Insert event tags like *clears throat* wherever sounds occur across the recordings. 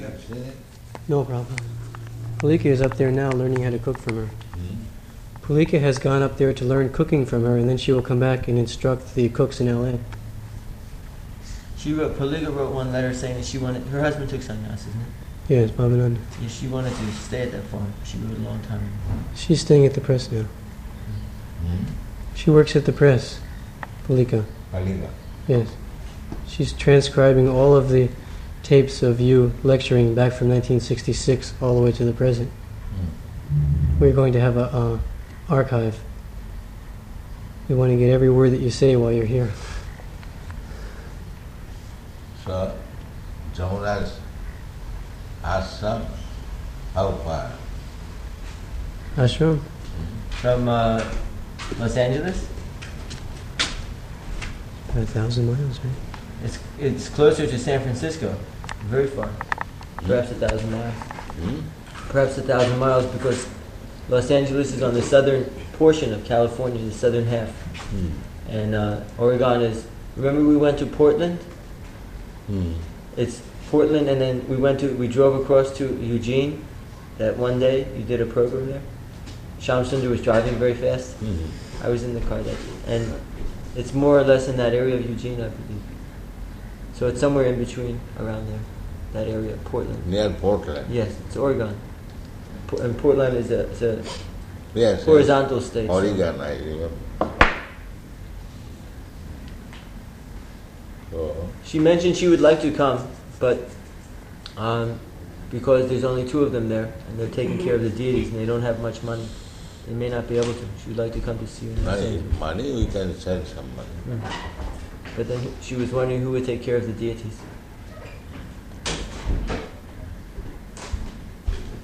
You have seen? No problem. Palika is up there now learning how to cook from her. Hmm? Palika has gone up there to learn cooking from her, and then she will come back and instruct the cooks in LA. She wrote, Palika wrote one letter saying that she wanted, her husband took sannyas, isn't it? Yes, Bhavananda. Yeah, she wanted to stay at that farm. She wrote a long time ago. She's staying at the press now. Hmm? She works at the press, Palika. Kalinga. Yes. She's transcribing all of the tapes of you lecturing back from 1966 all the way to the present. We're going to have a uh, archive. We want to get every word that you say while you're here. So, Jamuna's ashram, how far? Ashram? From uh, Los Angeles? About a thousand miles, right? It's, it's closer to San Francisco. Very far. Perhaps a thousand miles. Hmm? Perhaps a thousand miles because Los Angeles is on the southern portion of California, the southern half. Hmm. And uh, Oregon is. Remember, we went to Portland? Hmm. It's Portland, and then we went to. We drove across to Eugene. That one day you did a program there. Sham Sundar was driving very fast. Hmm. I was in the car that day, and it's more or less in that area of Eugene, I believe. So it's somewhere in between, around there, that area, Portland. Near Portland. Yes, it's Oregon. And Portland is a, is a Yes. yes. horizontal state. so- Oregon, I remember. So, She mentioned she would like to come, but um, because there's only two of them there, and they're taking care of the deities, and they don't have much money, they may not be able to. She would like to come to see you. money, money we can send some money. Mm. But then she was wondering who would take care of the deities.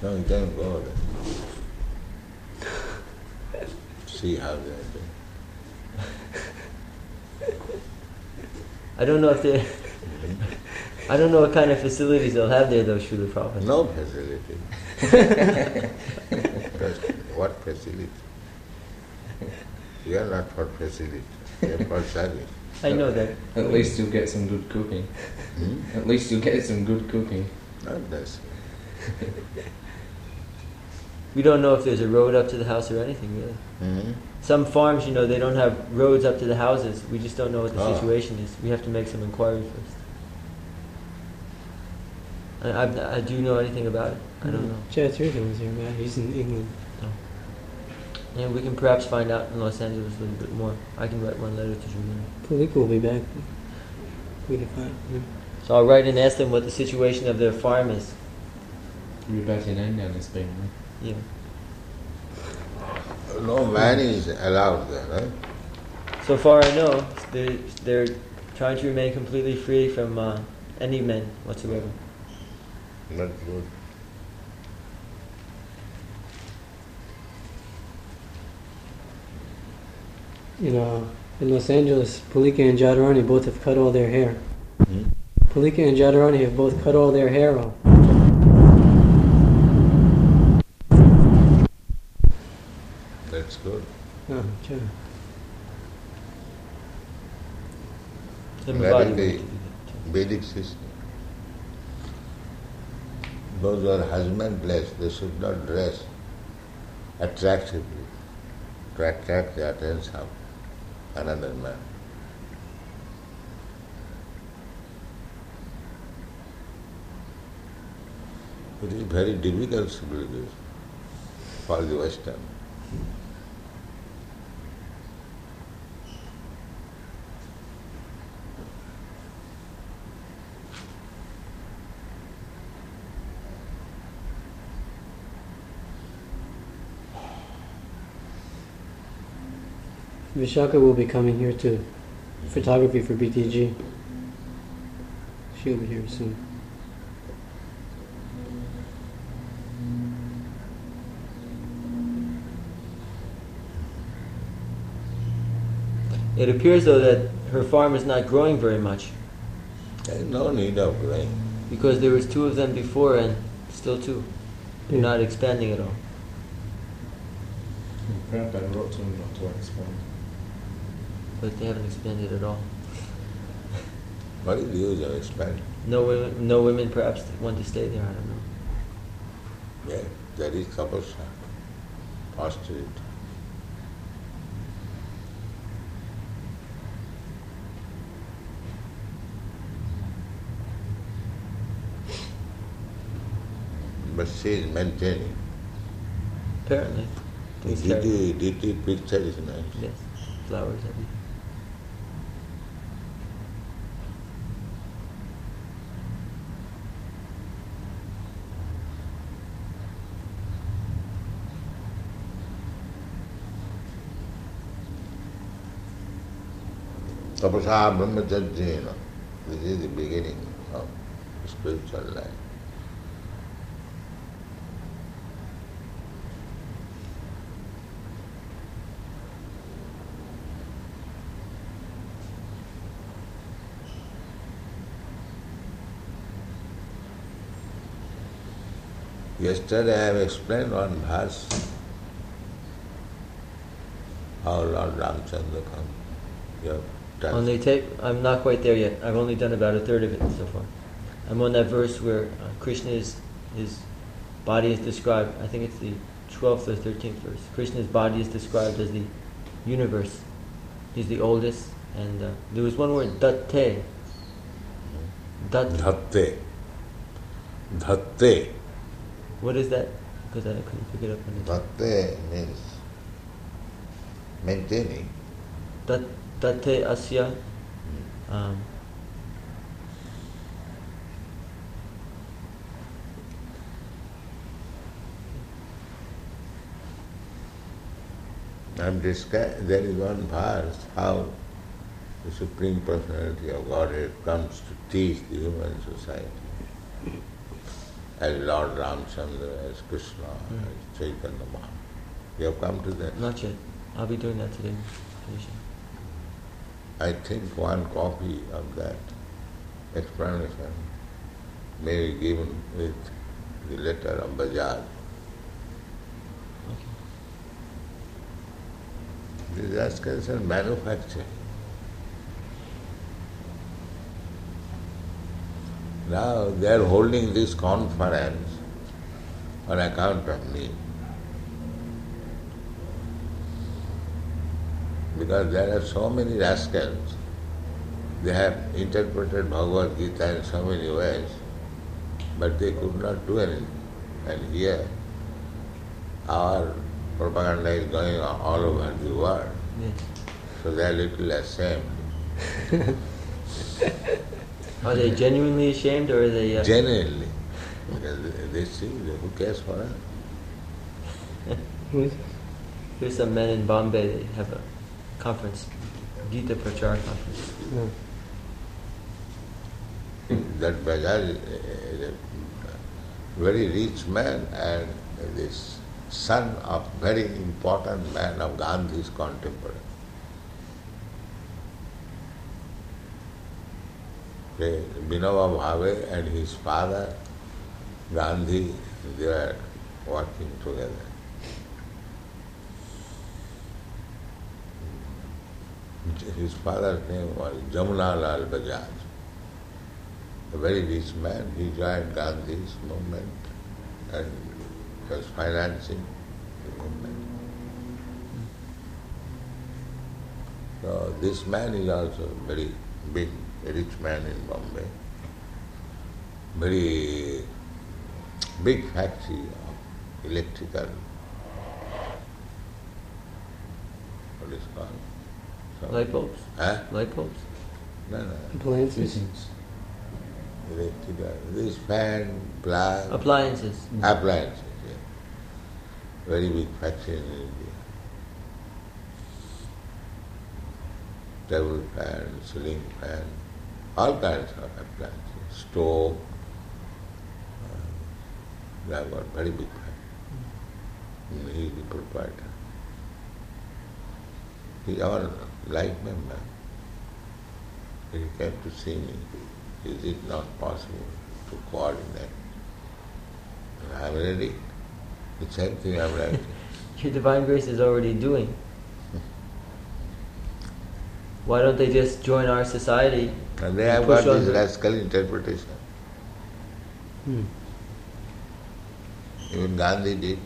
No, we can go there. See how they are. I don't know if they. I don't know what kind of facilities they'll have there, though, Srila Prabhupada. No facility. Just what facility? We are not for facility, we are for service. I know that. At least you'll get some good cooking. Hmm? At least you'll get some good cooking. Not this. We don't know if there's a road up to the house or anything, really. Hmm? Some farms, you know, they don't have roads up to the houses. We just don't know what the Ah. situation is. We have to make some inquiry first. I, I, I do know anything about it? I don't know. Chaturga was here, man. He's in England. And we can perhaps find out in Los Angeles a little bit more. I can write one letter to Julian. Palika will be back. We can find him. So I'll write and ask them what the situation of their farm is. You'll be back in India this spring, right? Yeah. No man is allowed there, right? So far I know, they're, they're trying to remain completely free from uh, any men whatsoever. Not good. You know, in Los Angeles, Palika and Jadurani both have cut all their hair. Hmm? Palika and Jadurani have both cut all their hair off. That's good. Sure. Then That is wanted the to do that too. Vedic system. Those who are husbandless, they should not dress attractively to attract the attention of another man. It is very difficult to do this for the Western. Vishaka will be coming here too. Photography for BTG. She'll be here soon. It appears though that her farm is not growing very much There is no need of going. because there was two of them before and still two. They're Yeah. not expanding at all. Prabhupada wrote to him not to expand. But they haven't expanded at all. What is the use of expanding? No women, no women perhaps want to stay there. I don't know. Yeah, there is tapasya, austerity. But she is maintaining. Apparently, things carry- DT, DT picture is nice. Yes, flowers. I think. Tapasa brahmacharya, this is the beginning of spiritual life. Yesterday I have explained one verse how Lord Ramchandra come. On the tape, I'm not quite there yet. I've only done about a third of it so far. I'm on that verse where uh, Krishna is, his body is described. I think it's the 12th or 13th verse. Krishna's body is described as the universe. He's the oldest, and uh, there was one word, datte. Dat. Dhatte. Dhatte. What is that? Because I couldn't pick it up. Dhatte means maintaining. Dat, datte asya. Um, I'm descri- there is one verse how the Supreme Personality of Godhead comes to teach the human society. As Lord Ramchandra, as Krishna, Mm. as Chaitanya Mahaprabhu. You have come to that. not yet. I'll be doing that today. I think one copy of that explanation may be given with the letter of Bajaj. This is manufacturing. Now they are holding this conference on account of me. Because there are so many rascals, they have interpreted Bhagavad Gita in so many ways, but they could not do anything. And here, our propaganda is going on all over the world, Yes. so they are little ashamed. *laughs* Are they genuinely ashamed or are they? Uh, Genuinely. Because they- see, who cares for us? There's some men in Bombay, they have a conference, Gita Prachar conference. no. That Bajaj is a very rich man and this son of very important man of Gandhi's contemporary. Vinoba Bhave and his father, Gandhi, they were working together. His father's name was Jamuna Lal Bajaj. A very rich man, he joined Gandhi's movement and was financing the movement. So this man is also a very big, rich man in Bombay. Very big factory of electrical, what is called? So- Light bulbs? Huh? Light bulbs? No, no, Appliances. Fittings. electrical. This fan, plug, Appliances. appliances, yeah. Very big factory in India. Table fan, ceiling fan, all kinds of appliances. Stove. Uh, they have got very big factory. And he is the proprietor. He is our life member. He came to see me. Is it not possible to coordinate? And I'm ready. The same thing I'm writing. *laughs* Your Divine Grace is already doing. Why don't they just join our society? And they have got this rascal interpretation. Hmm. Even Gandhi did.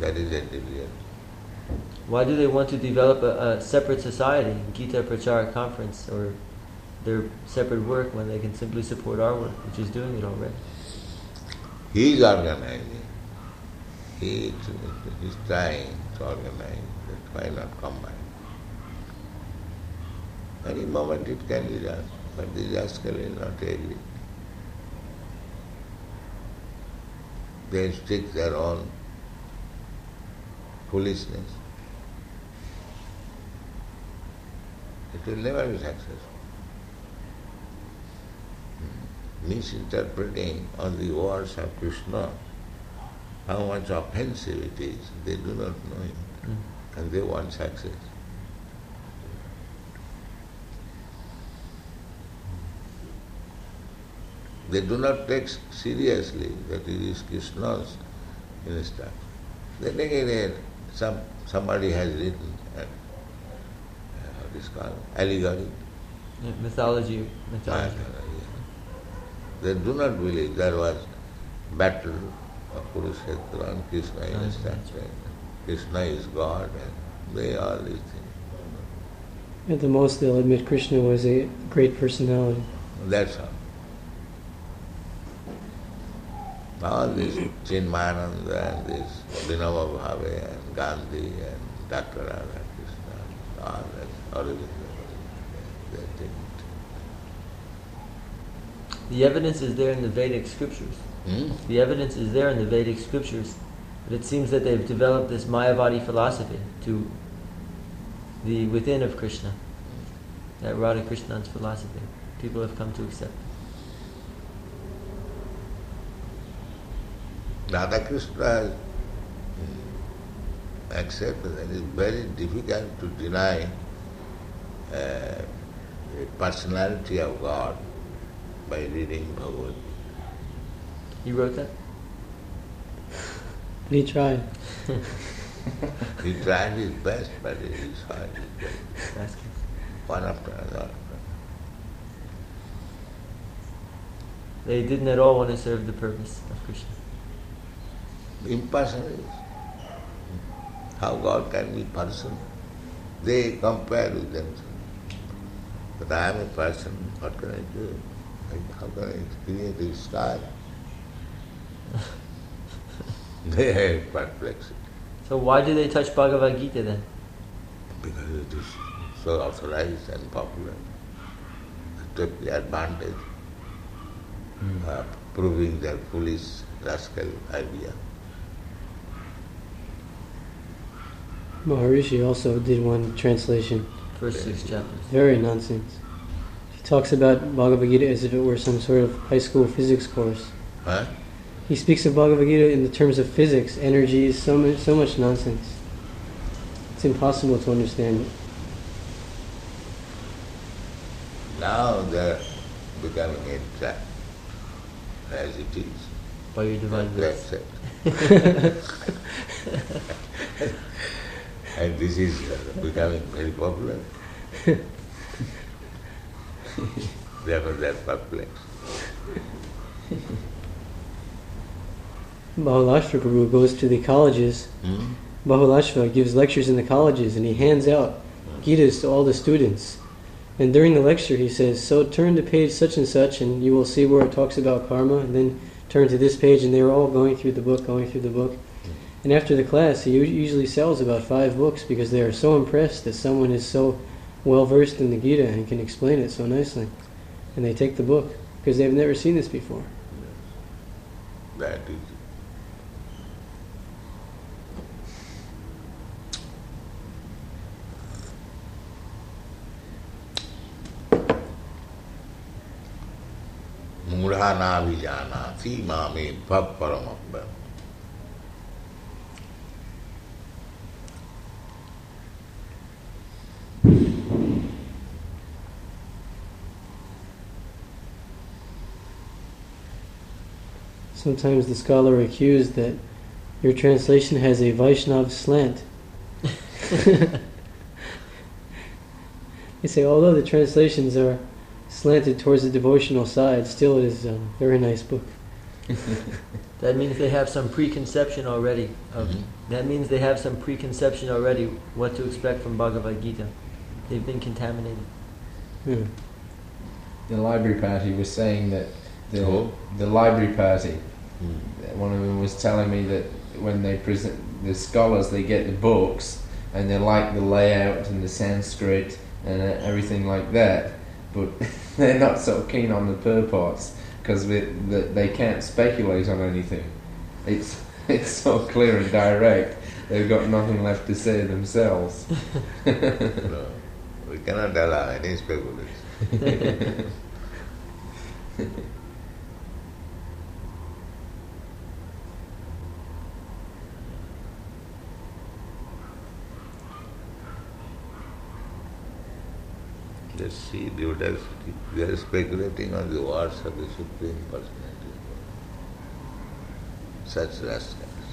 That is intelligence. Why do they want to develop a, a separate society, Gita Prachara Conference, or their separate work when they can simply support our work, which is doing it already? He is organizing. He is, trying to organize. Why not combine? Any moment it can be done, but the rascal is not agree. They stick their own foolishness. It will never be successful. Hmm. Misinterpreting on the words of Krishna, how much offensive it is, they do not know it, Mm. and they want success. They do not take seriously that it is Krishna's instruction. They take it as some somebody has written uh, uh, what is called allegory. Yeah, mythology, mythology. They do not believe there was battle of Kurukshetra and Krishna Ah, is that's that Krishna is God and they all these things. At the most, they'll admit Krishna was a great personality. That's all. All this Chinmayananda and this Vinoba Bhave and Gandhi and Dr. Radha Krishna, all that think. The evidence is there in the Vedic scriptures. Hmm? The evidence is there in the Vedic scriptures, but it seems that they've developed this Mayavadi philosophy to the within of Krishna, that Radha Krishnan's philosophy. People have come to accept. Radha Krishna has mm, accepted that it is very difficult to deny uh, the personality of God by reading Bhagavad Gita. He wrote that? *laughs* He tried. He tried his best, but it is hard. It is Ask. One after another. They didn't at all want to serve the purpose of Krishna. Impersonal. How God can be person? They compare with themselves. But I am a person, what can I do? How can I experience this sky? *laughs* they have perplexity So why do they touch Bhagavad Gita then? because it is so authorized and popular. They took the advantage hmm. of proving their foolish rascal idea. Maharishi also did one translation. First six chapters. Very nonsense. He talks about Bhagavad Gita as if it were some sort of high school physics course. Huh? He speaks of Bhagavad Gita in the terms of physics, energy, is so much, so much nonsense. It's impossible to understand it. Now they're becoming a trap, as it is. By your divine They grace. accept. and this is uh, becoming very popular. Therefore *laughs* they are perplexed. Bahulashva Guru goes to the colleges. Hmm? Bahulashva gives lectures in the colleges and he hands out Gitas to all the students. And during the lecture he says, So turn to page such and such and you will see where it talks about karma, and then turn to this page, and they were all going through the book, going through the book. And after the class, he usually sells about five books because they are so impressed that someone is so well versed in the Gita and can explain it so nicely. And they take the book because they've never seen this before. That is मूढ़ा ना भी जाना थी मामे भव परम Sometimes the scholar accused that your translation has a Vaishnav slant. they *laughs* say, although the translations are slanted towards the devotional side, still it is a very nice book. *laughs* That means they have some preconception already. Of, Mhm. That means they have some preconception already what to expect from Bhagavad Gita. They've been contaminated. Yeah. The library party was saying that the Who? the library party. Mm. One of them was telling me that when they present the scholars, they get the books and they like the layout and the Sanskrit and uh, everything like that, but *laughs* they're not so keen on the purports because they can't speculate on anything. It's *laughs* it's so clear and direct. They've got nothing left to say themselves. No, we cannot allow any speculation. *laughs* Just see diversity. They are speculating on the words of the Supreme Personality. Such rascals.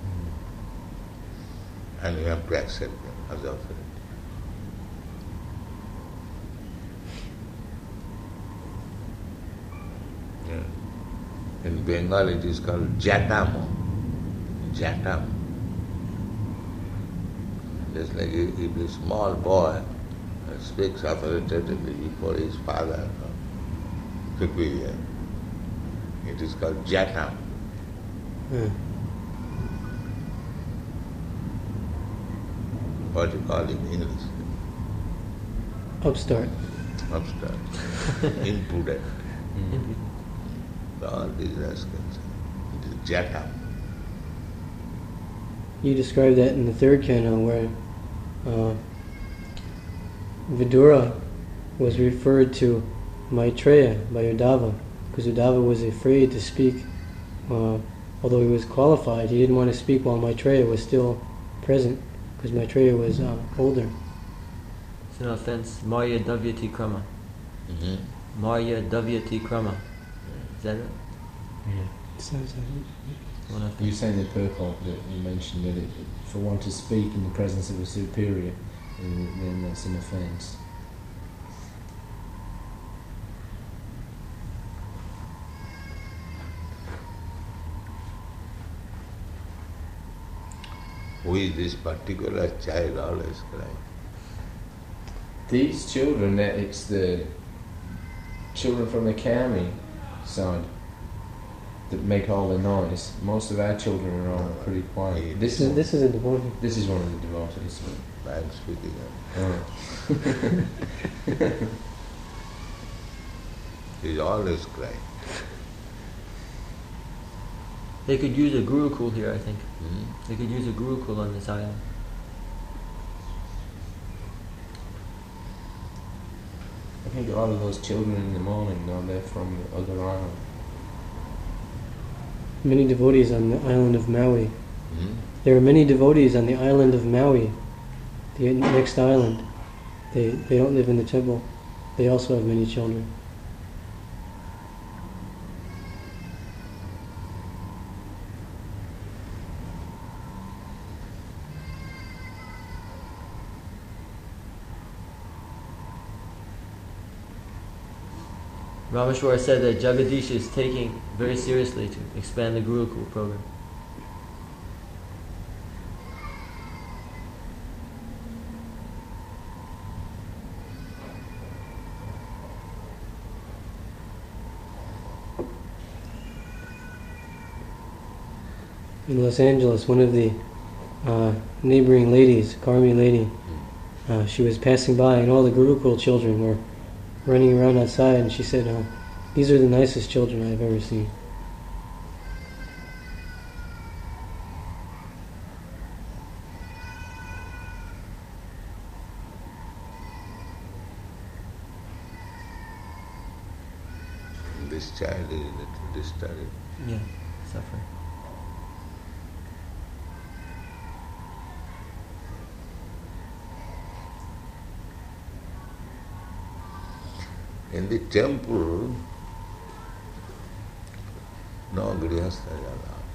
Hmm. And you have to accept them as authority. Yeah. In Bengal it is called Jatam. Jatam. Just like if if a small boy speaks authoritatively before his father or superior, uh, it is called Jatam. Hmm. Yeah. What do you call in English? Upstart. Upstart. Impudent. All these rascals. It is Jatam. You described that in the third canto where uh, Vidura was referred to Maitreya by Uddhava because Uddhava was afraid to speak. Uh, although he was qualified, he didn't want to speak while Maitreya was still present because Maitreya was uh, older. It's an offense. Marya Davyati Krama. Mm-hmm. Marya Davyati Krama. Is that it? Sounds like One of You saying the purport that you mentioned that it, for one to speak in the presence of a superior, then then that's an offence. Who is this particular child always crying? These children, it's the children from the Karmi side that make all the noise. Most of our children are all pretty quiet. This this is, is this is a devotee. this is one of the devotees. I am speaking of. Oh. He always crying. They could use a gurukul here, I think. Hmm? They could use a gurukul on this island. I think a lot of those children in the morning, though, they're from the other island. Many devotees on the island of Maui. Hmm? There are many devotees on the island of Maui, the next island. They, they don't live in the temple. They also have many children. Rameshwar said that Jagadish is taking very seriously to expand the Gurukul program. In Los Angeles, one of the uh, neighboring ladies, Karmi lady, uh, she was passing by, and all the Gurukul children were running around outside, and she said, uh, "These are the nicest children I've ever seen." in the temple, no grihastha is allowed.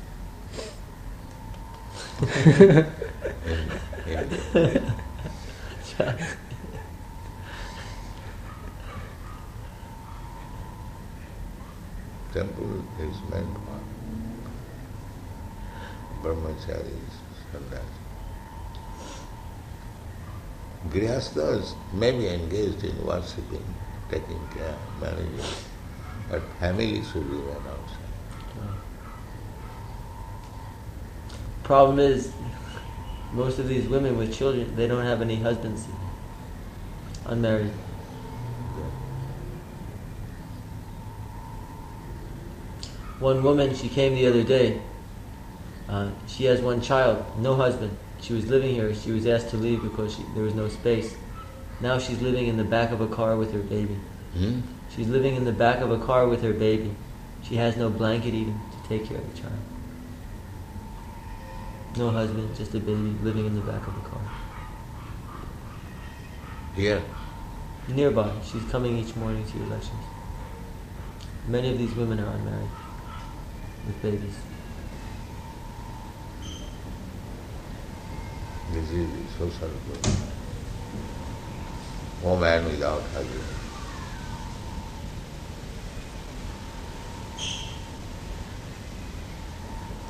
temple is meant for brahmacharis, sannyas. Grihasthas may be engaged in worshipping taking care, managing, but family should remain outside. Problem is, most of these women with children, they don't have any husbands, unmarried. One woman, she came the other day. Uh, she has one child, no husband. She was living here. She was asked to leave because she, there was no space. Now she's living in the back of a car with her baby. Hmm? She's living in the back of a car with her baby. She has no blanket even to take care of the child. No husband, just a baby living in the back of a car. Yeah. Nearby, she's coming each morning to your lessons. Many of these women are unmarried with babies. this is the social group. Woman without husband.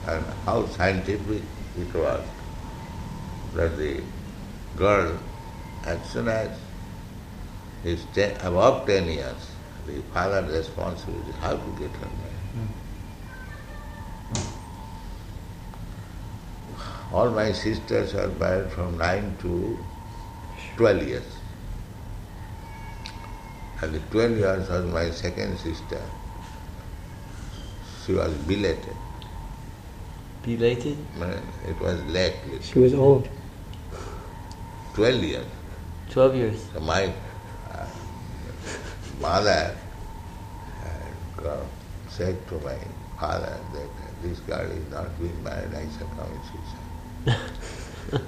And how scientific it was that the girl, as soon as is ten, above 10 years, the father's responsibility how to get her married. All my sisters are married from 9 to 12 years. And the 12 years was my second sister. She was belated. Belated? Man, It was late. She was old. 12 years. 12 years. So my uh, mother had, uh, said to my father that this girl is not being married, I said, shall commit suicide.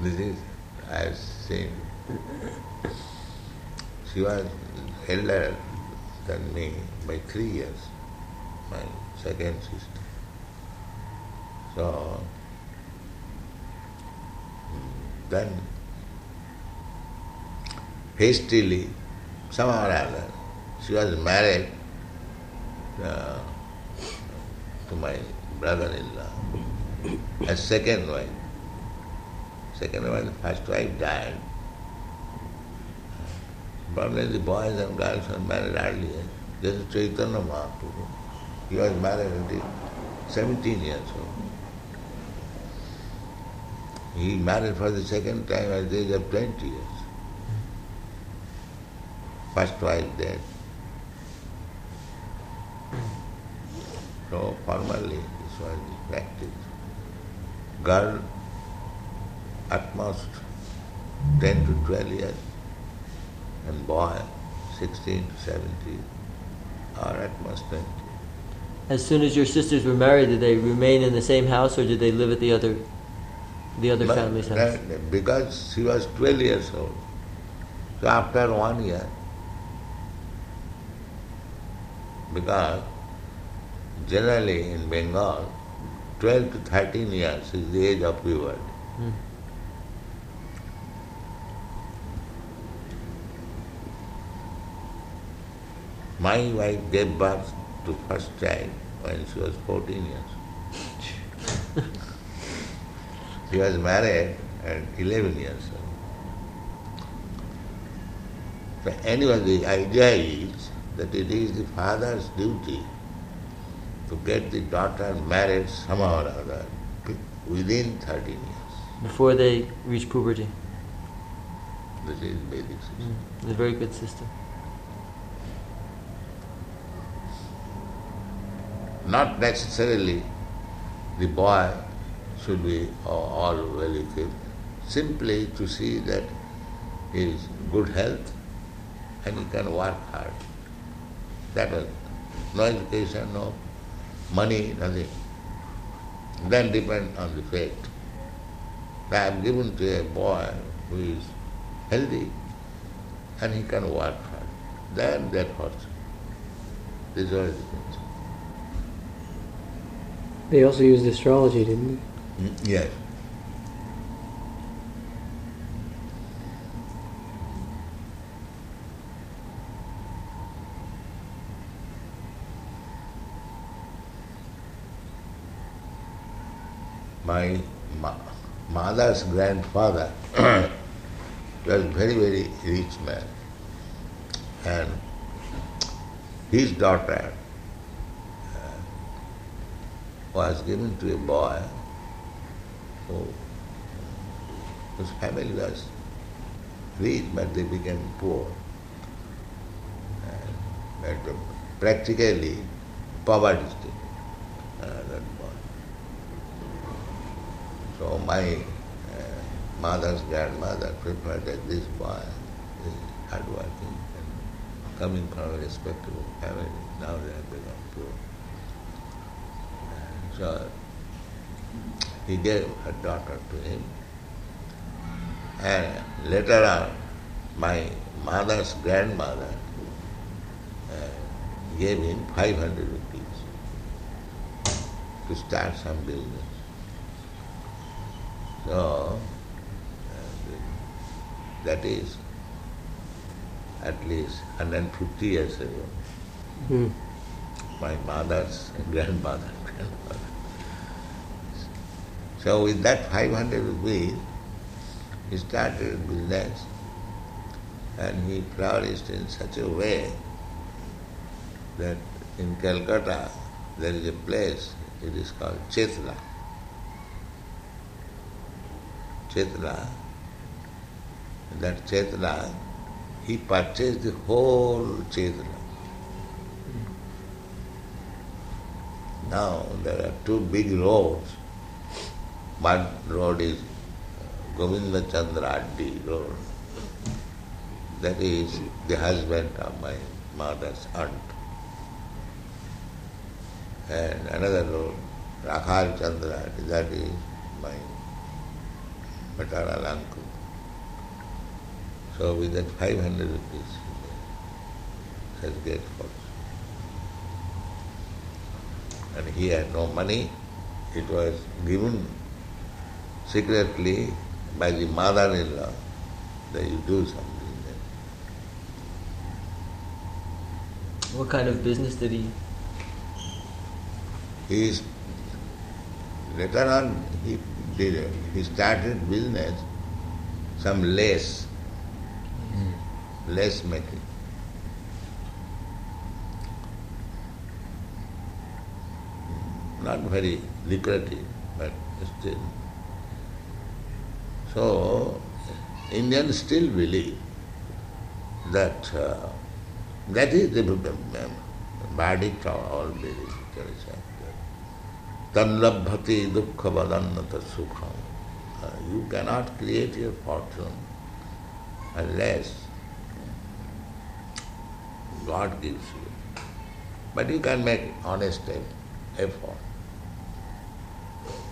this is, I have seen, she was elder than me by three years, my second sister. So, then hastily, somehow or other, she was married uh, to my brother-in-law, a second wife. Second wife, the first wife died. Probably the boys and girls were married earlier. This is Chaitanya Mahaprabhu. He was married at 17 years old. He married for the second time at the age of 20 years. First wife dead. So formally this was the practice. Girl at most 10 to 12 years and boy 16 to 17 or at most 20. As soon as your sisters were married, did they remain in the same house or did they live at the other the other But family's house? that- Because she was 12 years old. So after one year, because generally in Bengal, 12 to 13 years is the age of puberty. Hmm. My wife gave birth to first child when she was 14 years. she was married at 11 years. So anyway, the idea is that it is the father's duty to get the daughter married somehow or other within 13 years. Before they reach puberty. This is Vedic system. Mm, it's a very good system. Not necessarily the boy should be all well equipped, simply to see that he is good health and he can work hard. That was no education, no money, nothing. Then depend on the fate. I am given to a boy who is healthy and he can work hard. Then that fortune. This was the principle. They also used astrology, didn't they? Mm, yes. My ma- mother's grandfather *clears throat* was very, very rich man. And his daughter was given to a boy who, whose family was rich, but they became poor. Practically poverty. Uh. So my uh, mother's grandmother preferred that this boy is hardworking and coming from a respectable family. Now they have become poor. So he gave her daughter to him. And later on, my mother's grandmother uh, gave him 500 rupees to start some business. So, uh, that is at least 150 years ago. Hmm. My mother's grandmother. So with that 500 rupees, he started a business and he flourished in such a way that in Calcutta there is a place, it is called Chetla. Chetla. That Chetla, he purchased the whole Chetla. Now there are two big roads. One road is Govinda Chandra Addi road. That is the husband of my mother's aunt. And another road, Rakhal Chandra Addi, that is my maternal uncle. So with that 500 rupees, he says, get fortune. And he had no money. It was given secretly by the mother-in-law that you do some business. What kind of business did he? He is, later on he did. He started business, some lace, hmm. lace making. Not very lucrative, but still. So, Indians still believe that uh, that is the um, verdict of all belief. Tanlabhati dukkha vadannata sukham. Uh, You cannot create your fortune unless God gives you. But you can make honest effort.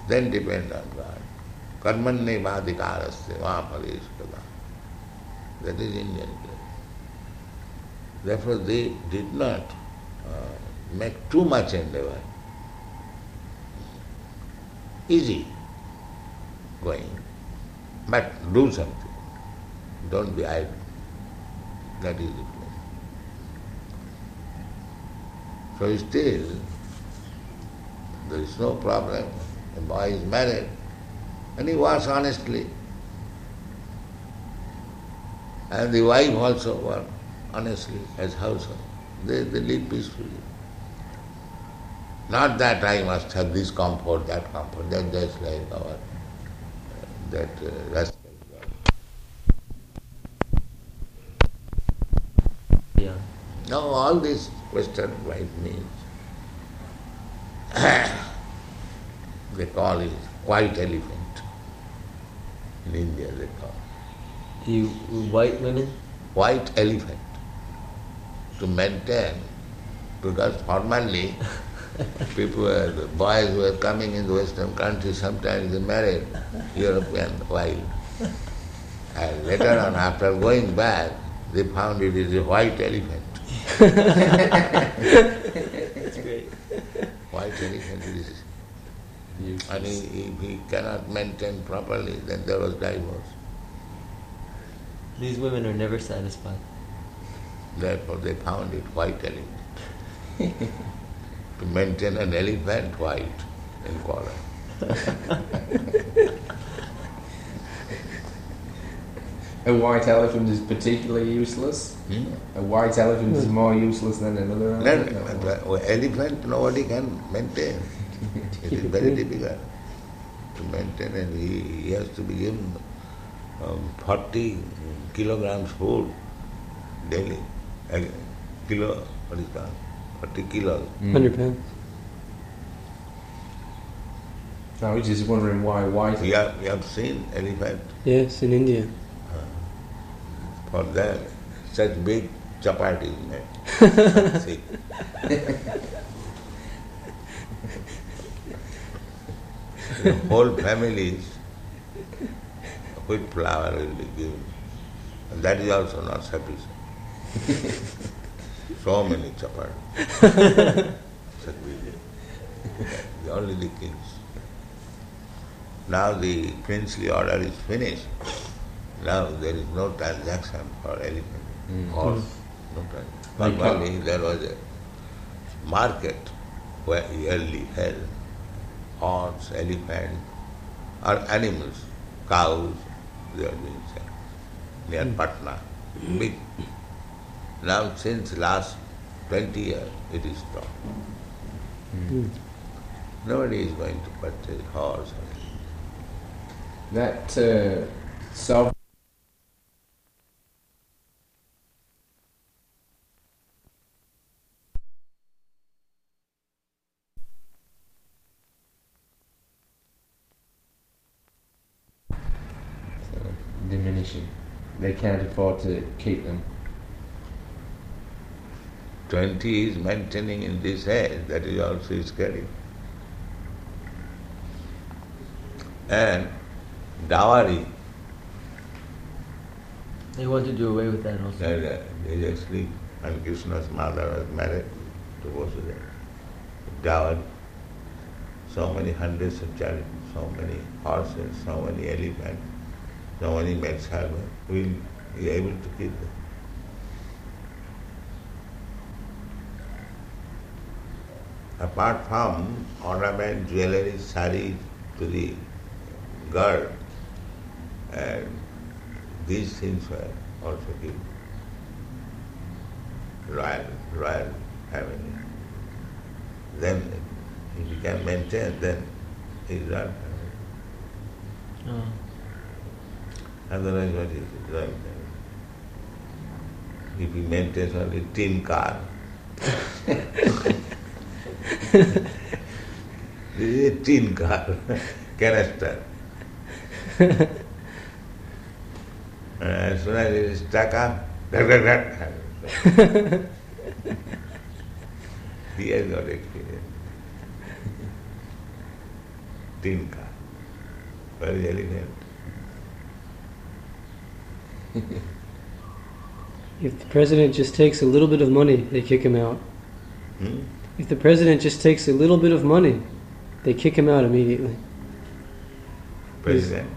Then depend on God. Karmanye madhikarasya mahaparishkala. That is Indian. Therefore they did not uh, make too much endeavor. Easy going. But do something. Don't be idle. That is the place. So still, there is no problem. The boy is married and he works honestly. And the wife also works honestly as household. They, they live peacefully. Not that I must have this comfort, that comfort. That's just like our uh, that uh, rascal. Yeah. Now all this Western life means *clears throat* they call it white elephant. In India they call it. The white women. white elephant to maintain because formerly *laughs* people were, the boys who were coming in the western countries sometimes they married European wife. And later on after going back they found it is a white elephant. *laughs* That's great. White elephant is. And he, if he cannot maintain properly then there was divorce. These women are never satisfied. Therefore they found it white elephant. *laughs* to maintain an elephant white in color. A white elephant is particularly useless. Hmm? A white elephant is more useless than another No, elephant. no, elephant nobody can maintain. It is very clean. difficult to maintain and he, he has to be given um, 40 kilograms food daily. A kilo, what is called? 40 kilos. Mm. 100 pounds. I was just wondering why white. You have, you have seen elephant Yes, in India. for that such big chapati made. *laughs* *laughs* the whole families with flour will be given. And that is also not sufficient. so many chapati. Such big. The only the kings. Now the princely order is finished. Now there is no transaction for elephant, Mm. horse, no transaction. Normally there was a market where yearly held horse, elephant, or animals, cows, they are being sold near Patna, big. Now since last 20 years it is stopped. Mm. Nobody is going to purchase horse or That uh, South diminishing. They can't afford to keep them. 20 is maintaining in this age, that is also scary. And dowry, They want to do away with that also. that, uh, they actually, when Krishna's mother was married to Vasudeva, dowry, so many hundreds of children, so many horses, so many elephants, so many men servants, will be able to keep them. Apart from ornament, jewelry, sari to the girl, and these things were also given. Royal, royal family. Then, if you can maintain, then it ah. is royal family. Oh. Otherwise, what is it? Royal family. If he maintains only tin car, this is a tin car, canister. And as soon as it If the president just takes a little bit of money, they kick him out. Hmm? If the president just takes a little bit of money, they kick him out immediately. President.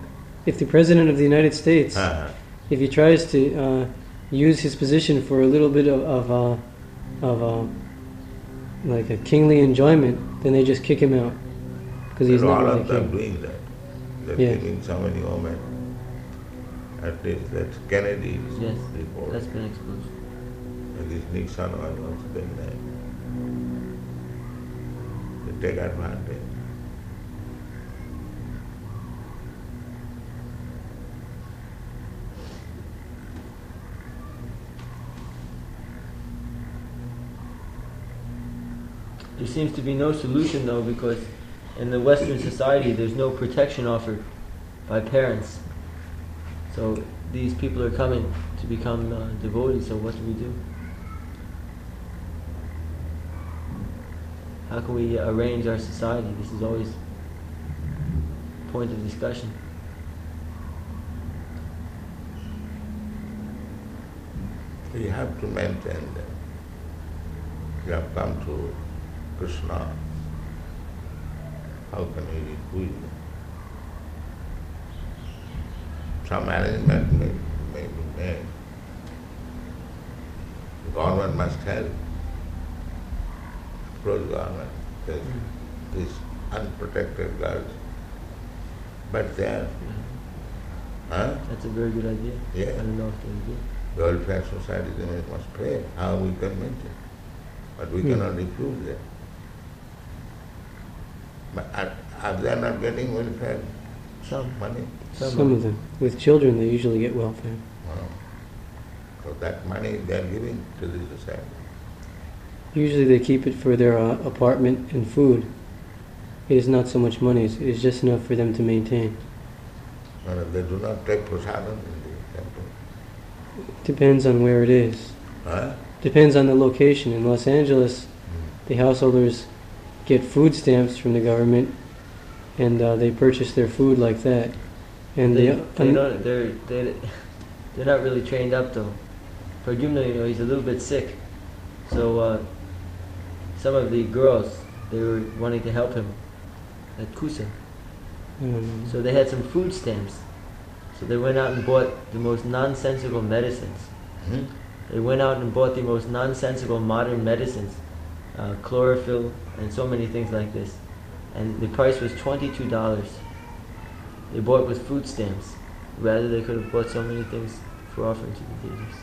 If the president of the United States, Uh-huh. if he tries to uh, use his position for a little bit of, of, uh, of uh, like a kingly enjoyment, then they just kick him out because he's not all really of them king. doing that. They're giving so many women. At least that's Kennedy's Yes, report. that's been exposed. And this Nixon was also that. They take advantage. There seems to be no solution though because in the Western society there's no protection offered by parents. So these people are coming to become uh, devotees, so what do we do? How can we arrange our society? This is always point of discussion. You have to maintain them. You have come to Krishna. How can we be quit? Some arrangement may, may be. The government must help. Approach government. Says, these unprotected girls But then, huh? That's a very good idea. Yeah. I don't know if they do. The welfare society they must pay. How we can maintain? But we Hmm. cannot improve that. But are, are they not getting welfare Some. money? Some, Some of them. With children, they usually get welfare. Wow. So that money they are giving to the society. Usually they keep it for their uh, apartment and food. It is not so much money, it's, it's just enough for them to maintain. No, they do not take prasadam in the temple. Depends on where it is. Huh? Depends on the location. In Los Angeles, the householders get food stamps from the government and uh, they purchase their food like that. And they, the, they don't, they're, they they're not really trained up though. Pradyumna, you know, he's a little bit sick. So uh, some of the girls, they were wanting to help him at Kusa. um, So they had some food stamps. So they went out and bought the most nonsensical medicines. Hmm? They went out and bought the most nonsensical modern medicines, uh, chlorophyll and so many things like this. And the price was twenty-two dollars. They bought with food stamps. Rather, they could have bought so many things for offering to the deities.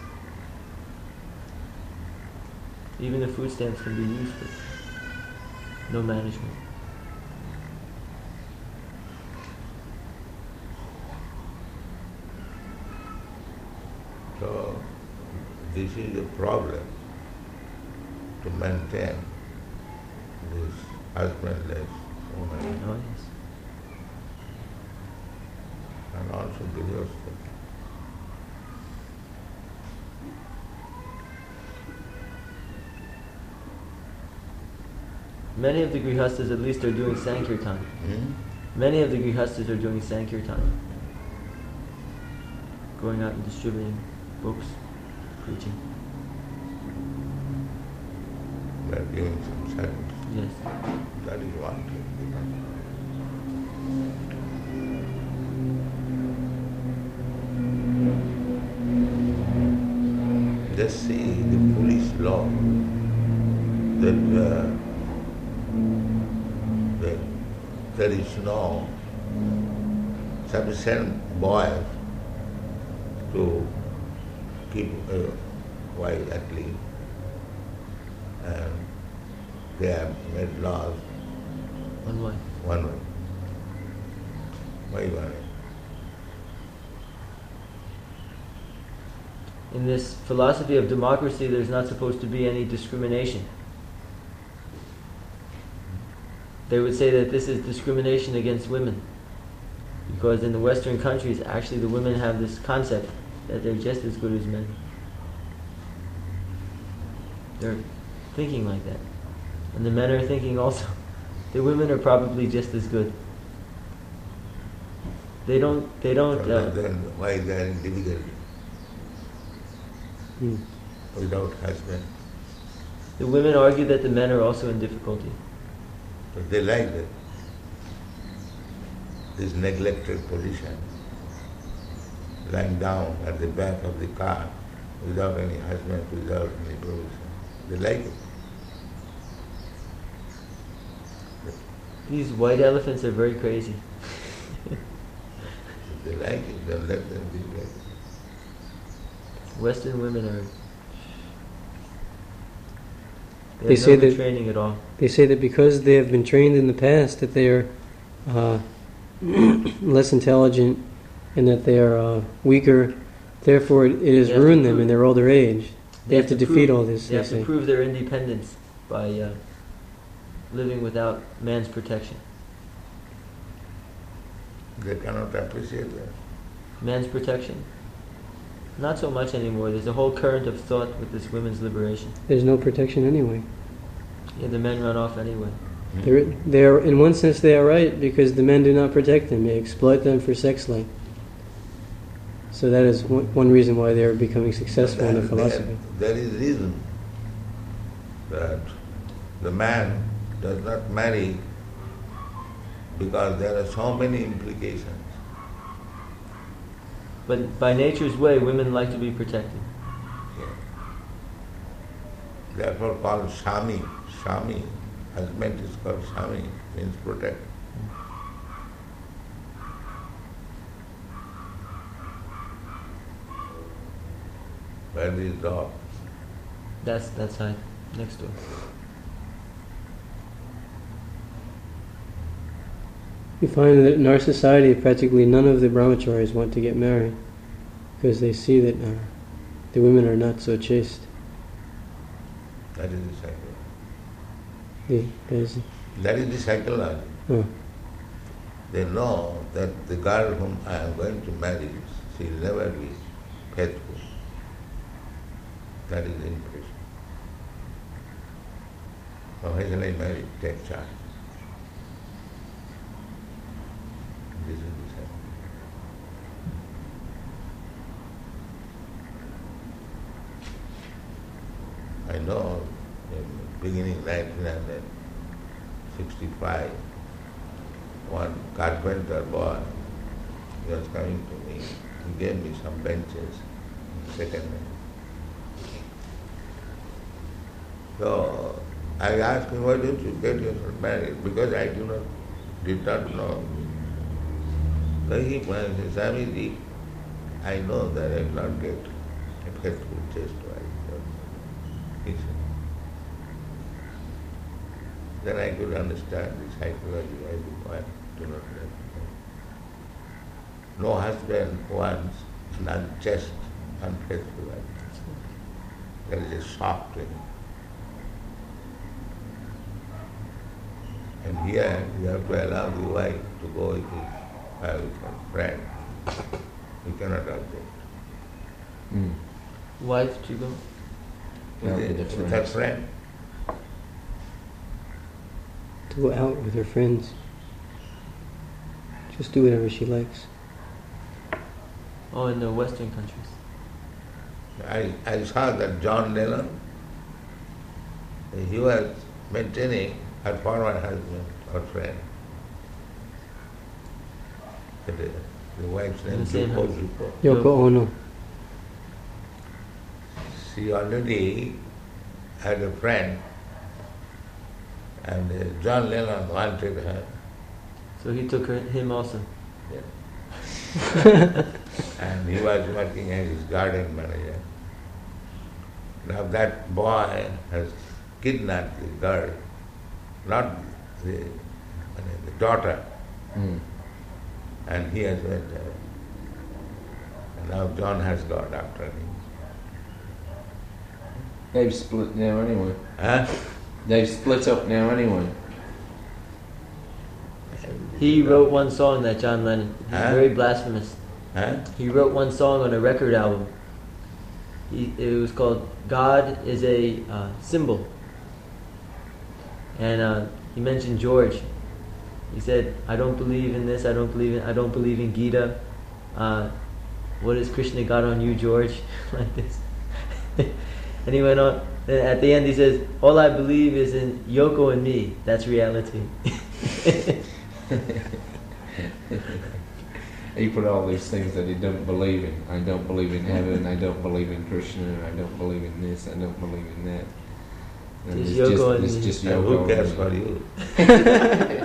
Even the food stamps can be with no management. So this is a problem to maintain this husbandless Oh and also Grihastha. Many of the grihastas at least are doing sankirtan. Hmm? Many of the grihastas are doing sankirtan. Going out and distributing books, preaching. They are giving some. Yes. Is one thing. Just see the police law that, uh, that there is no sufficient boys to keep a wife at least. And they have made laws One wife. one way. Why one way? In this philosophy of democracy, there's not supposed to be any discrimination. They would say that this is discrimination against women. Because in the Western countries, actually, the women have this concept that they're just as good as men. They're thinking like that. And the men are thinking also. *laughs* The women are probably just as good. They don't. They don't. Uh, then why is that in difficulty hmm. without husband? the women argue that the men are also in difficulty. But they like that. This neglected position, lying down at the back of the car without any husband, without any provision. They like it. These white elephants are very crazy. They like it, then let them be like it. Western women are. They, They have say no that- training at all. They say that because they have been trained in the past that they are uh, *clears throat* less intelligent and that they are uh, weaker, therefore it, it has They have to ruined them prove- in their older age. They have to defeat prove, all this, They they have to prove their independence by uh, living without man's protection. They cannot appreciate that. Man's protection? Not so much anymore. There's a whole current of thought with this women's liberation. There's no protection anyway. Yeah, the men run off anyway. They're, they're, in one sense, they are right because the men do not protect them. They exploit them for sex life. So that is one, one reason why they are becoming successful in their There- philosophy. There is reason that the man does not marry because there are so many implications. But by nature's way, women like to be protected. Yeah. Therefore called Shami. Shami has Husband is called Shami means protect. Where is dog? That's that side, next door. You find that in our society, practically none of the brahmacharis want to get married because they see that uh, the women are not so chaste. That is the cycle. The, there's, That is the psychology. oh, They know that the girl whom I am going to marry, she will never be faithful. That is the impression. So why shall I marry? Take charge. Is the cycle. I know in beginning 1965, one carpenter boy, he was coming to me, he gave me some benches, second hand. So I asked him, why don't you get yourself married? Because I do not, did not know. He said, Swamiji, I know that I will not get a faithful wife. He said. Then I could understand the psychology why the boy do not get No husband wants an unchaste, unfaithful wife. There is a shock him. And here you have to allow the wife to go with uh, with her friend. You cannot object. Mm. Wife to go. Yeah, With, with the- the with her friend. to go out with her friends. Just do whatever she likes. Oh, in the Western countries. I, I saw that John Lennon, he was maintaining her former husband or friend. The, the wife's name is same Yoko house. Zuko. Yoko Ono. She already had a friend and uh, John Lennon wanted her. So he took her, him also. Yeah. *laughs* and he was working as his garden manager. Now that boy has kidnapped the girl, not the, the daughter, Mm. And he has went away. And now John has got after him. They've split now anyway. Huh? They've split up now anyway. He wrote one song that John Lennon. He's Huh? very blasphemous. Huh? He wrote one song on a record album. He, it was called "God is a uh, Symbol," and uh, he mentioned George. He said, "I don't believe in this. I don't believe in. I don't believe in Gita. Uh, what has Krishna got on you, George?" *laughs* like this. and he went on. Then at the end, he says, "All I believe is in Yoko and me. That's reality." *laughs* He put all these things that he don't believe in. I don't believe in heaven. I don't believe in Krishna. I don't believe in this. I don't believe in that. And Just it's Yoko and just, me. it's just And Yoko. who cares and for me. you? *laughs*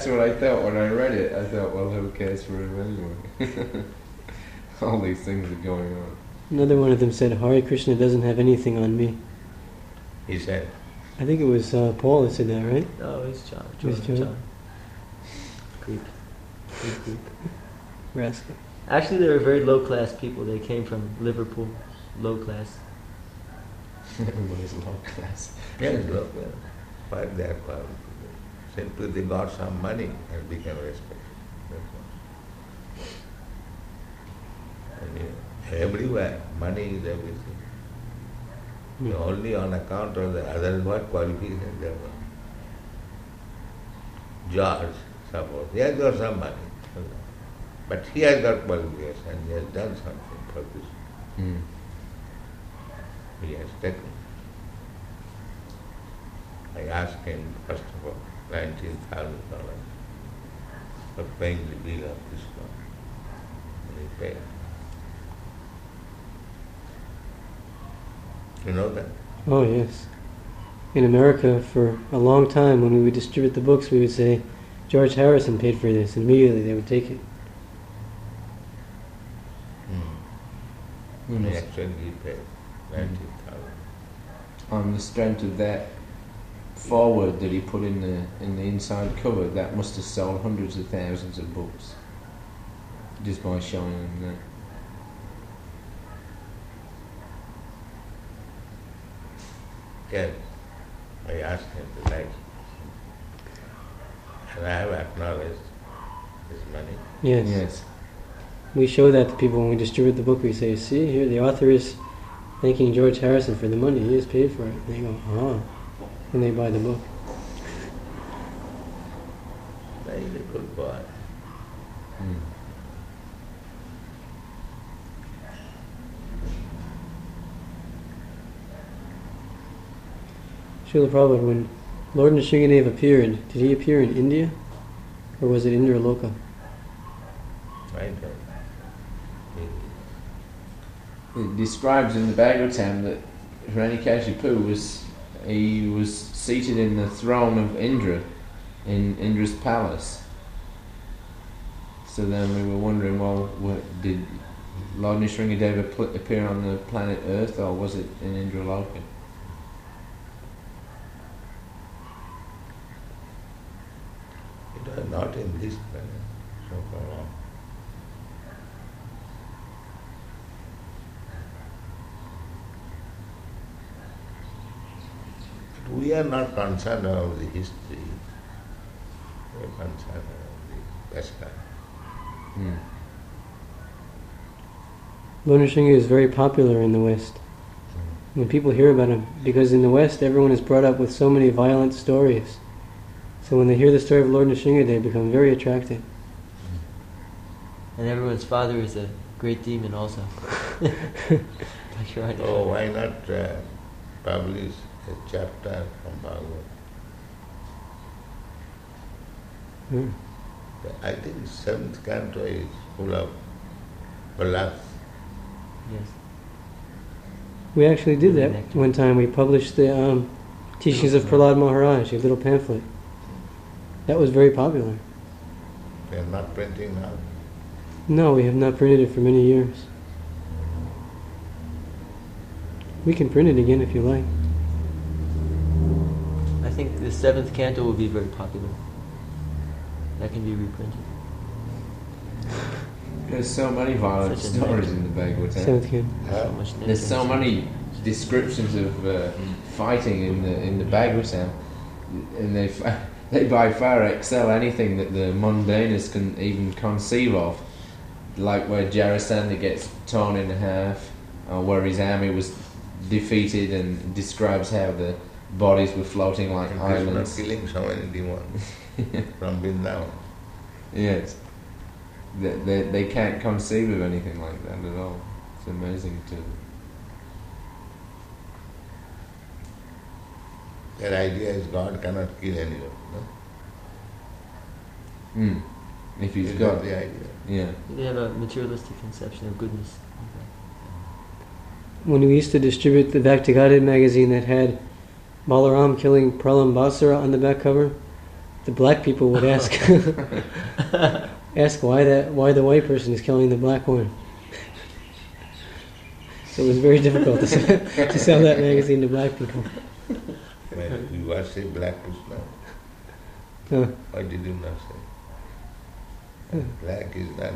That's what I thought when I read it. I thought, well, who cares for him anyway? *laughs* all these things are going on. Another one of them said, Hare Krishna doesn't have anything on me. He said, I think it was uh, Paul that said that, right? oh, it's John. It's John. John. John. Creep. Creep, creep. Rascal. Actually, they were very low class people. They came from Liverpool, low class. *laughs* Everybody's low class. yes, look, uh, but they are Simply they got some money and became respected. Everywhere, money is everything. Hmm. Only on account of the other what qualification they have. George, suppose, he has got some money. But he has got qualification, he has done something for this. Mm. He has taken. I asked him, first of all, nineteen thousand dollars for paying the bill of this one. And he paid. You know that? Oh, yes. In America, for a long time, when we would distribute the books, we would say, George Harrison paid for this. and Immediately they would take it. Hmm. He actually he paid ninety thousand. On the strength of that forward that he put in the in the inside cover, that must have sold hundreds of thousands of books. Just by showing them that. Yes, I asked him to like, and I have acknowledged his money. Yes. Yes. We show that to people when we distribute the book. We say, see, here the author is thanking George Harrison for the money. He has paid for it. And they go, ah. And they buy the book. They, Very good boy. Mm. Srila Prabhupada, when Lord Nrsimhadev appeared, did he appear in India? Or was it Indraloka? I don't. He- It describes in the Bhagavatam that Hiranyakashipu was he was seated in the throne of Indra in Indra's palace. So then we were wondering, well, what, did Lord Nrsimhadeva appear on the planet Earth or was it in Indraloka? It was not in this planet so for long. But we are not concerned about the history. We are concerned about the Vesca. Hmm. Lord Nrsimhadev is very popular in the West. When people hear about him, because in the West everyone is brought up with so many violent stories. So when they hear the story of Lord Nrsimhadev, they become very attracted. And everyone's father is a great demon also. *laughs* *laughs* Like you're. Oh, why not uh, publish a chapter from Bhagavad? Hmm. I think seventh canto is full of ballads. Yes. We actually did that one time. We published the um, teachings of Prahlad Maharaj, a little pamphlet. That was very popular. They are not printing now. No, we have not printed it for many years. We can print it again if you like. I think the seventh canto will be very popular. That can be reprinted. There's so many violent Such a stories in the Bhagavatam. Seventh can. So There's so many descriptions of uh, fighting in the in the Bhagavatam, and they *laughs* they by far excel anything that the mundaners can even conceive of. Like where Jarasandha gets torn in half, or where his army was defeated, and describes how the bodies were floating like And Krishna islands. killing so many demons from Vrindavan. Yes, they, they they can't conceive of anything like that at all. It's amazing to. Their idea is God cannot kill anyone. No? Mm. If he's Is got that the idea. yeah. They have a materialistic conception of goodness. When we used to distribute the Back to Godhead magazine that had Balaram killing Pralambasura on the back cover, the black people would *laughs* ask *laughs* ask why that why the white person is killing the black one. So it was very difficult to sell, to sell that magazine to black people. When you worship Black Krishna, Uh, why did you not say? And black is not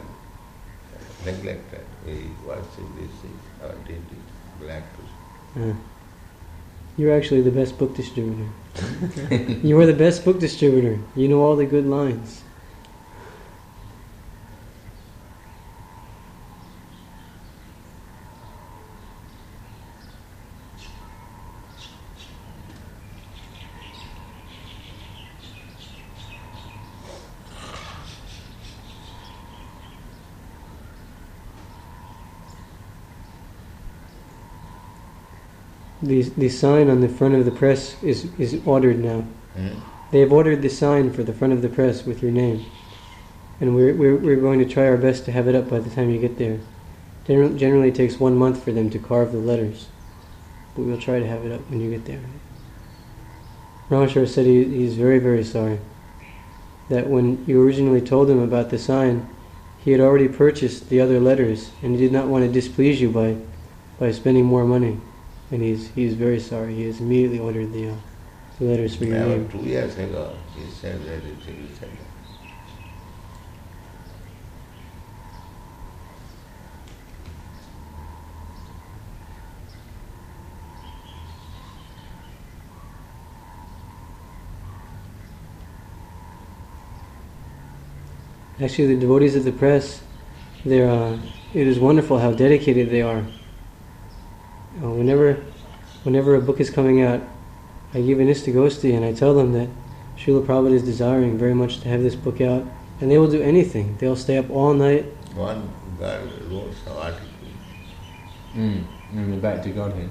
neglected. We worship this is our deity, Black Krishna. uh, you're actually the best book distributor. *laughs* you are the best book distributor. You know all the good lines. The, the sign on the front of the press is, is ordered now. Hmm? They have ordered the sign for the front of the press with your name. And we're, we're, we're going to try our best to have it up by the time you get there. Generally, generally it takes one month for them to carve the letters. But we'll try to have it up when you get there. Rameshwar said he, he's very, very sorry. That when you originally told him about the sign, he had already purchased the other letters and he did not want to displease you by by spending more money, and he's he's very sorry. He has immediately ordered the, uh, the letters for your Never name. two years ago, he said that it will. Actually, the devotees of the press, they're uh, it is wonderful how dedicated they are. Uh, whenever, whenever a book is coming out, I give an istagosti and I tell them that Srila Prabhupada is desiring very much to have this book out, and they will do anything. They'll stay up all night. One girl wrote some article. Mm. And the back to Godhead.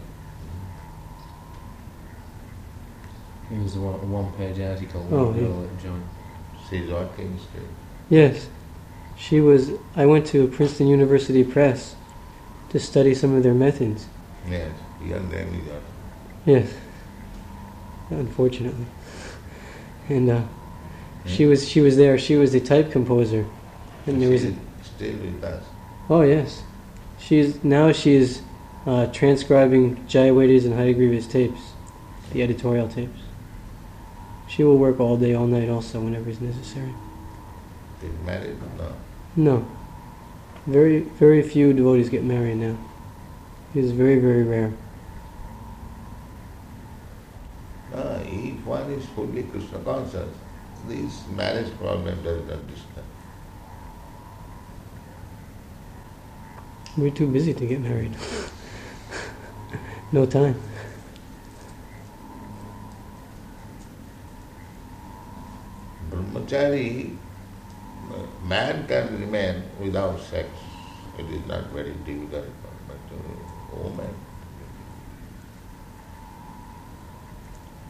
It was a one, one-page article. Oh, one yeah. girl at John. She's working still. Yes, she was. I went to Princeton University Press to study some of their methods. Yes, young demigod. Yes, unfortunately, and uh, she was she was there. She was the type composer, and there was. A, still with us. oh yes, she's now she is uh, transcribing Jayadvaita's and Hayagriva's tapes, the editorial tapes. She will work all day, all night, also whenever is necessary. She's married? No. No, very very few devotees get married now. It is very very rare. No, if one is fully Krishna conscious, this marriage problem does not disturb. We're too busy to get married. *laughs* no time. Brahmachari, uh, man can remain without sex. It is not very difficult, uh, woman,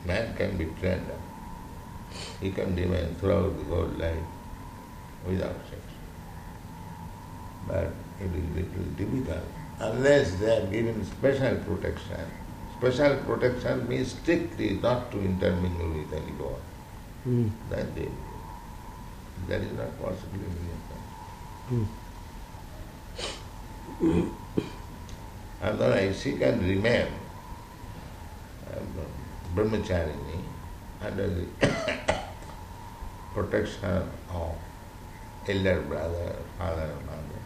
man can be trained. He can remain throughout the whole life without sex. But it is little difficult unless they are given special protection. Special protection means strictly not to intermingle with anyone. Mm. Then they, that is not possible in India. Mm. *clears throat* Otherwise, she can remain um, brahmacharini under the *coughs* protection of elder brother, father mother,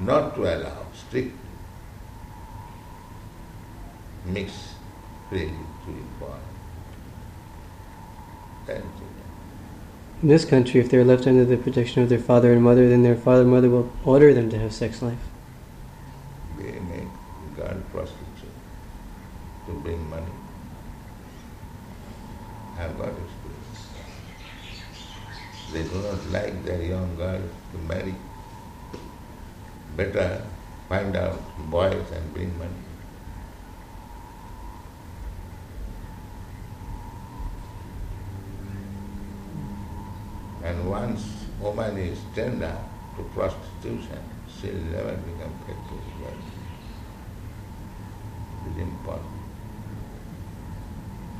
not to allow strict mix freely to involve. In this country, if they're left under the protection of their father and mother, then their father and mother will order them to have sex life. they make girl prostitute to bring money. I've got experience. They do not like their young girl to marry. Better find out boys and bring money. And once woman is turned up to prostitution, she'll never become faithful wife. It is impossible.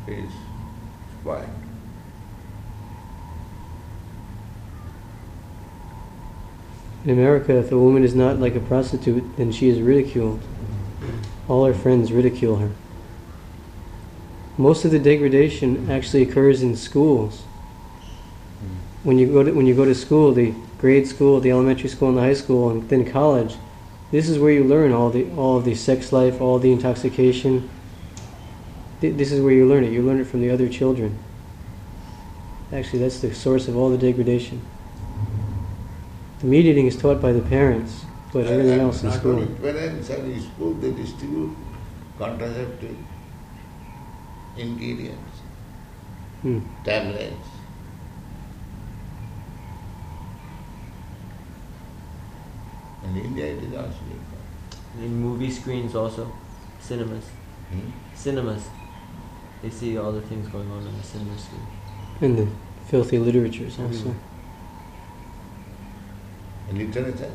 It is spoiled. In America, if a woman is not like a prostitute, then she is ridiculed. All her friends ridicule her. Most of the degradation actually occurs in schools. When you go to when you go to school, the grade school, the elementary school, and the high school, and then college, this is where you learn all the all of the sex life, all the intoxication. Th- This is where you learn it. You learn it from the other children. Actually, that's the source of all the degradation. The meat eating is taught by the parents, but everything else in school. only parents and in school, they distribute contraceptive ingredients, Hmm. tablets. In India, it is also legal. In movie screens also, cinemas, Hmm? cinemas. They see all the things going on in the cinema screen. And the filthy literatures also. Everywhere. Literature.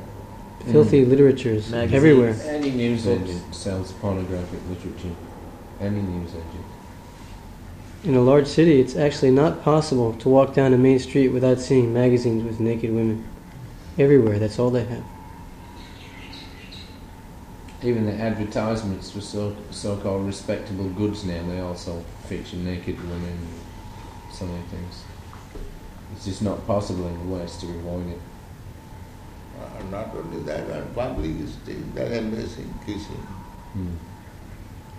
Filthy literatures Magazines. everywhere. Any news Books. agent sells pornographic literature. Any news agent. In a large city, it's actually not possible to walk down a main street without seeing magazines with naked women. Everywhere, that's all they have. Even the advertisements for so so-called respectable goods now they also feature naked women, and so many things. It's just not possible in the West to avoid it. Uh, not only that, on public street, they're embracing, kissing. Hmm.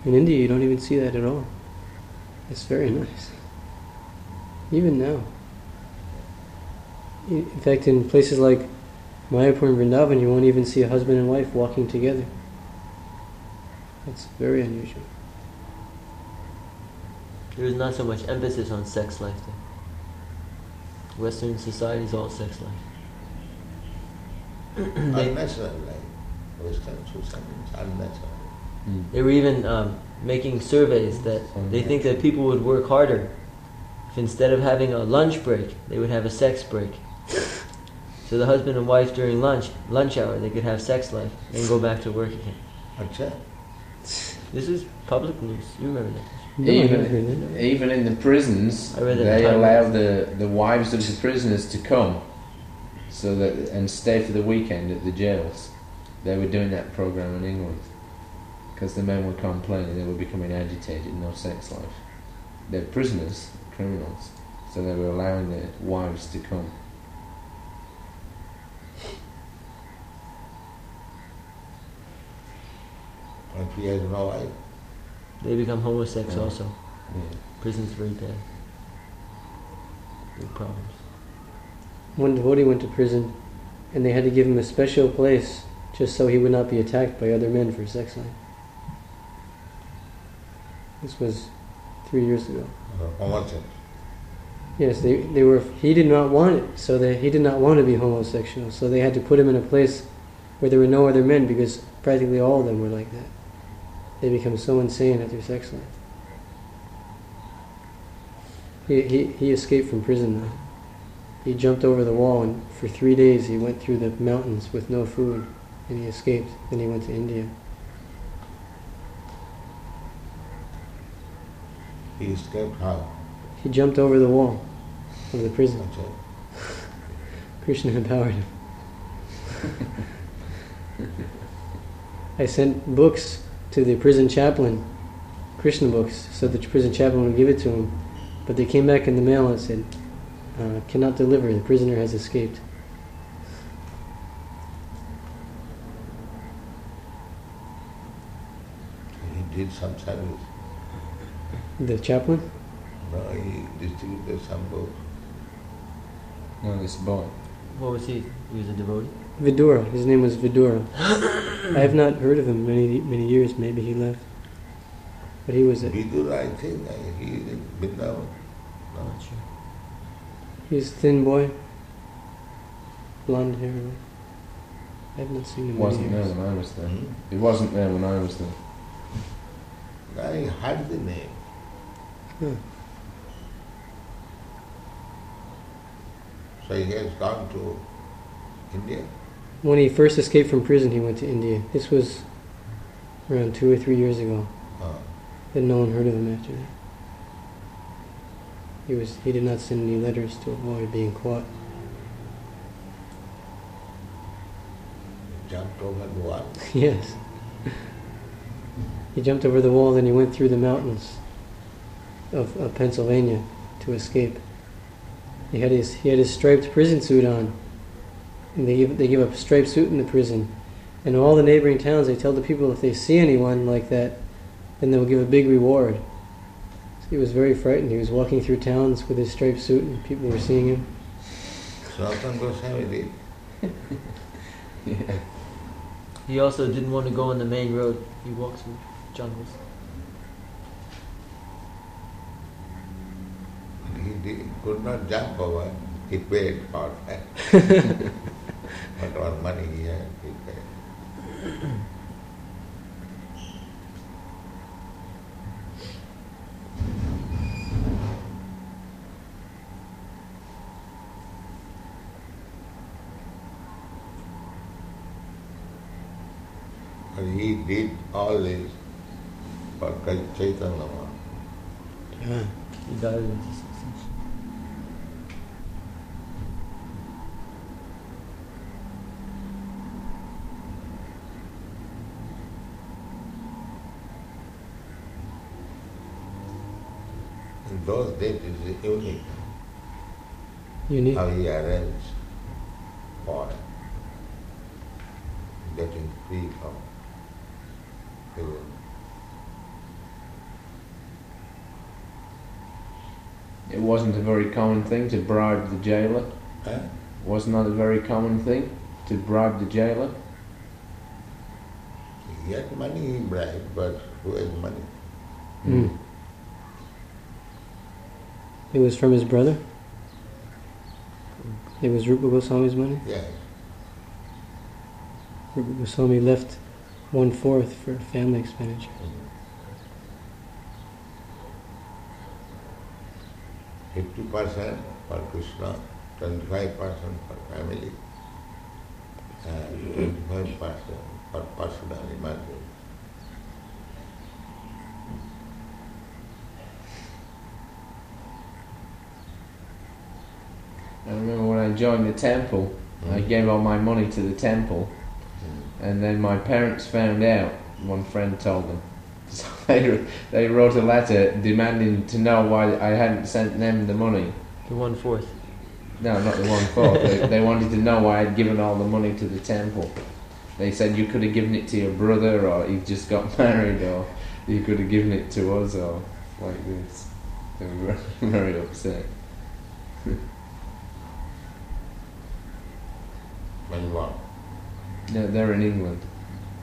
In India, you don't even see that at all. It's very nice. Even now. In in fact, in places like Mayapur and Vrindavan, you won't even see a husband and wife walking together. That's very unusual. There is not so much emphasis on sex life there. Western society is all sex life. they, unnatural life. Western society is unnatural. They were even um, making surveys that they think that people would work harder if instead of having a lunch break, they would have a sex break. *laughs* So the husband and wife during lunch, lunch hour, they could have sex life and go back to work again. Acha? This is public news. You remember that? No, I haven't heard Even, even in the prisons, I read that in they Time allow the, the wives of the prisoners to come, so that and stay for the weekend at the jails. They were doing that program in England because the men were complaining they were becoming agitated, in no sex life. They're prisoners, criminals, so they were allowing their wives to come. If he has no They become homosexuals Yeah. also. Yeah. Prison's very bad. Big problems. One devotee went to prison, and they had to give him a special place just so he would not be attacked by other men for sex life. This was three years ago. uh, homosexual. Yes, they, they were. He did not want it, so that he did not want to be homosexual. So they had to put him in a place where there were no other men, because practically all of them were like that. They become so insane at their sex life. He, he, he escaped from prison though. He jumped over the wall, and for three days he went through the mountains with no food, and he escaped. Then he went to India. He escaped how? He jumped over the wall of the prison. *laughs* Krishna empowered him. *laughs* I sent books to the prison chaplain, Krishna books, so the prison chaplain would give it to him. But they came back in the mail and said, uh, cannot deliver, the prisoner has escaped. He did some service. The chaplain? No, he distributed some books. No, this boy. What was he? He was a devotee? Vidura, his name was Vidura. *laughs* I have not heard of him many many years, maybe he left. But he was a, Vidura, I think, he is in Vrindavan. No. Not sure. he was a thin boy, blonde hair. I have not seen him many Wasn't there years. when I was there. Hmm? He wasn't there when I was there. I heard the name. Huh. So he has gone to India. When he first escaped from prison, he went to India. This was around two or three years ago. Uh, Then no one heard of him after that. He was he did not send any letters to avoid being caught. jumped over the wall. *laughs* yes. He jumped over the wall, then he went through the mountains of, of Pennsylvania to escape. He had his he had his striped prison suit on. And they give they give a striped suit in the prison. And all the neighboring towns they tell the people if they see anyone like that, then they'll give a big reward. He was very frightened. He was walking through towns with his striped suit and people were seeing him. Sanatana Goswami did. Yeah. He also didn't want to go on the main road. He walks through jungles. He did, could not jump over. He paid for that. *laughs* Whatever money he had, he paid. But he did all this for Chaitanya Mahaprabhu. Yeah. He died in success. in those days it is unique Unique. how he arranged for getting free from prison. It wasn't a very common thing to bribe the jailer. Huh? Was not a very common thing to bribe the jailer. He had money, he bribed, but who has money? Mm. It was from his brother? Mm-hmm. It was Rupa Goswami's money? Yes. Rupa Goswami left one fourth for family expenditure. Mm-hmm. Fifty percent for Krishna, twenty-five percent for family, and twenty-five percent for personal emergency. I remember when I joined the temple, I Mm. gave all my money to the temple, and then my parents found out. One friend told them, *laughs* so they they wrote a letter demanding to know why I hadn't sent them the money. The one fourth. No, not the one fourth. they, *laughs* they wanted to know why I'd given all the money to the temple. They said you could have given it to your brother, or you just got *laughs* married, or you could have given it to us, or like this. They were very upset. When you want. No, they're in England.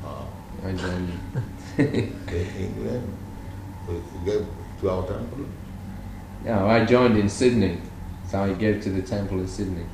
Uh, I joined. *laughs* in England, we gave to our temple. No, I joined in Sydney, so I gave to the temple in Sydney.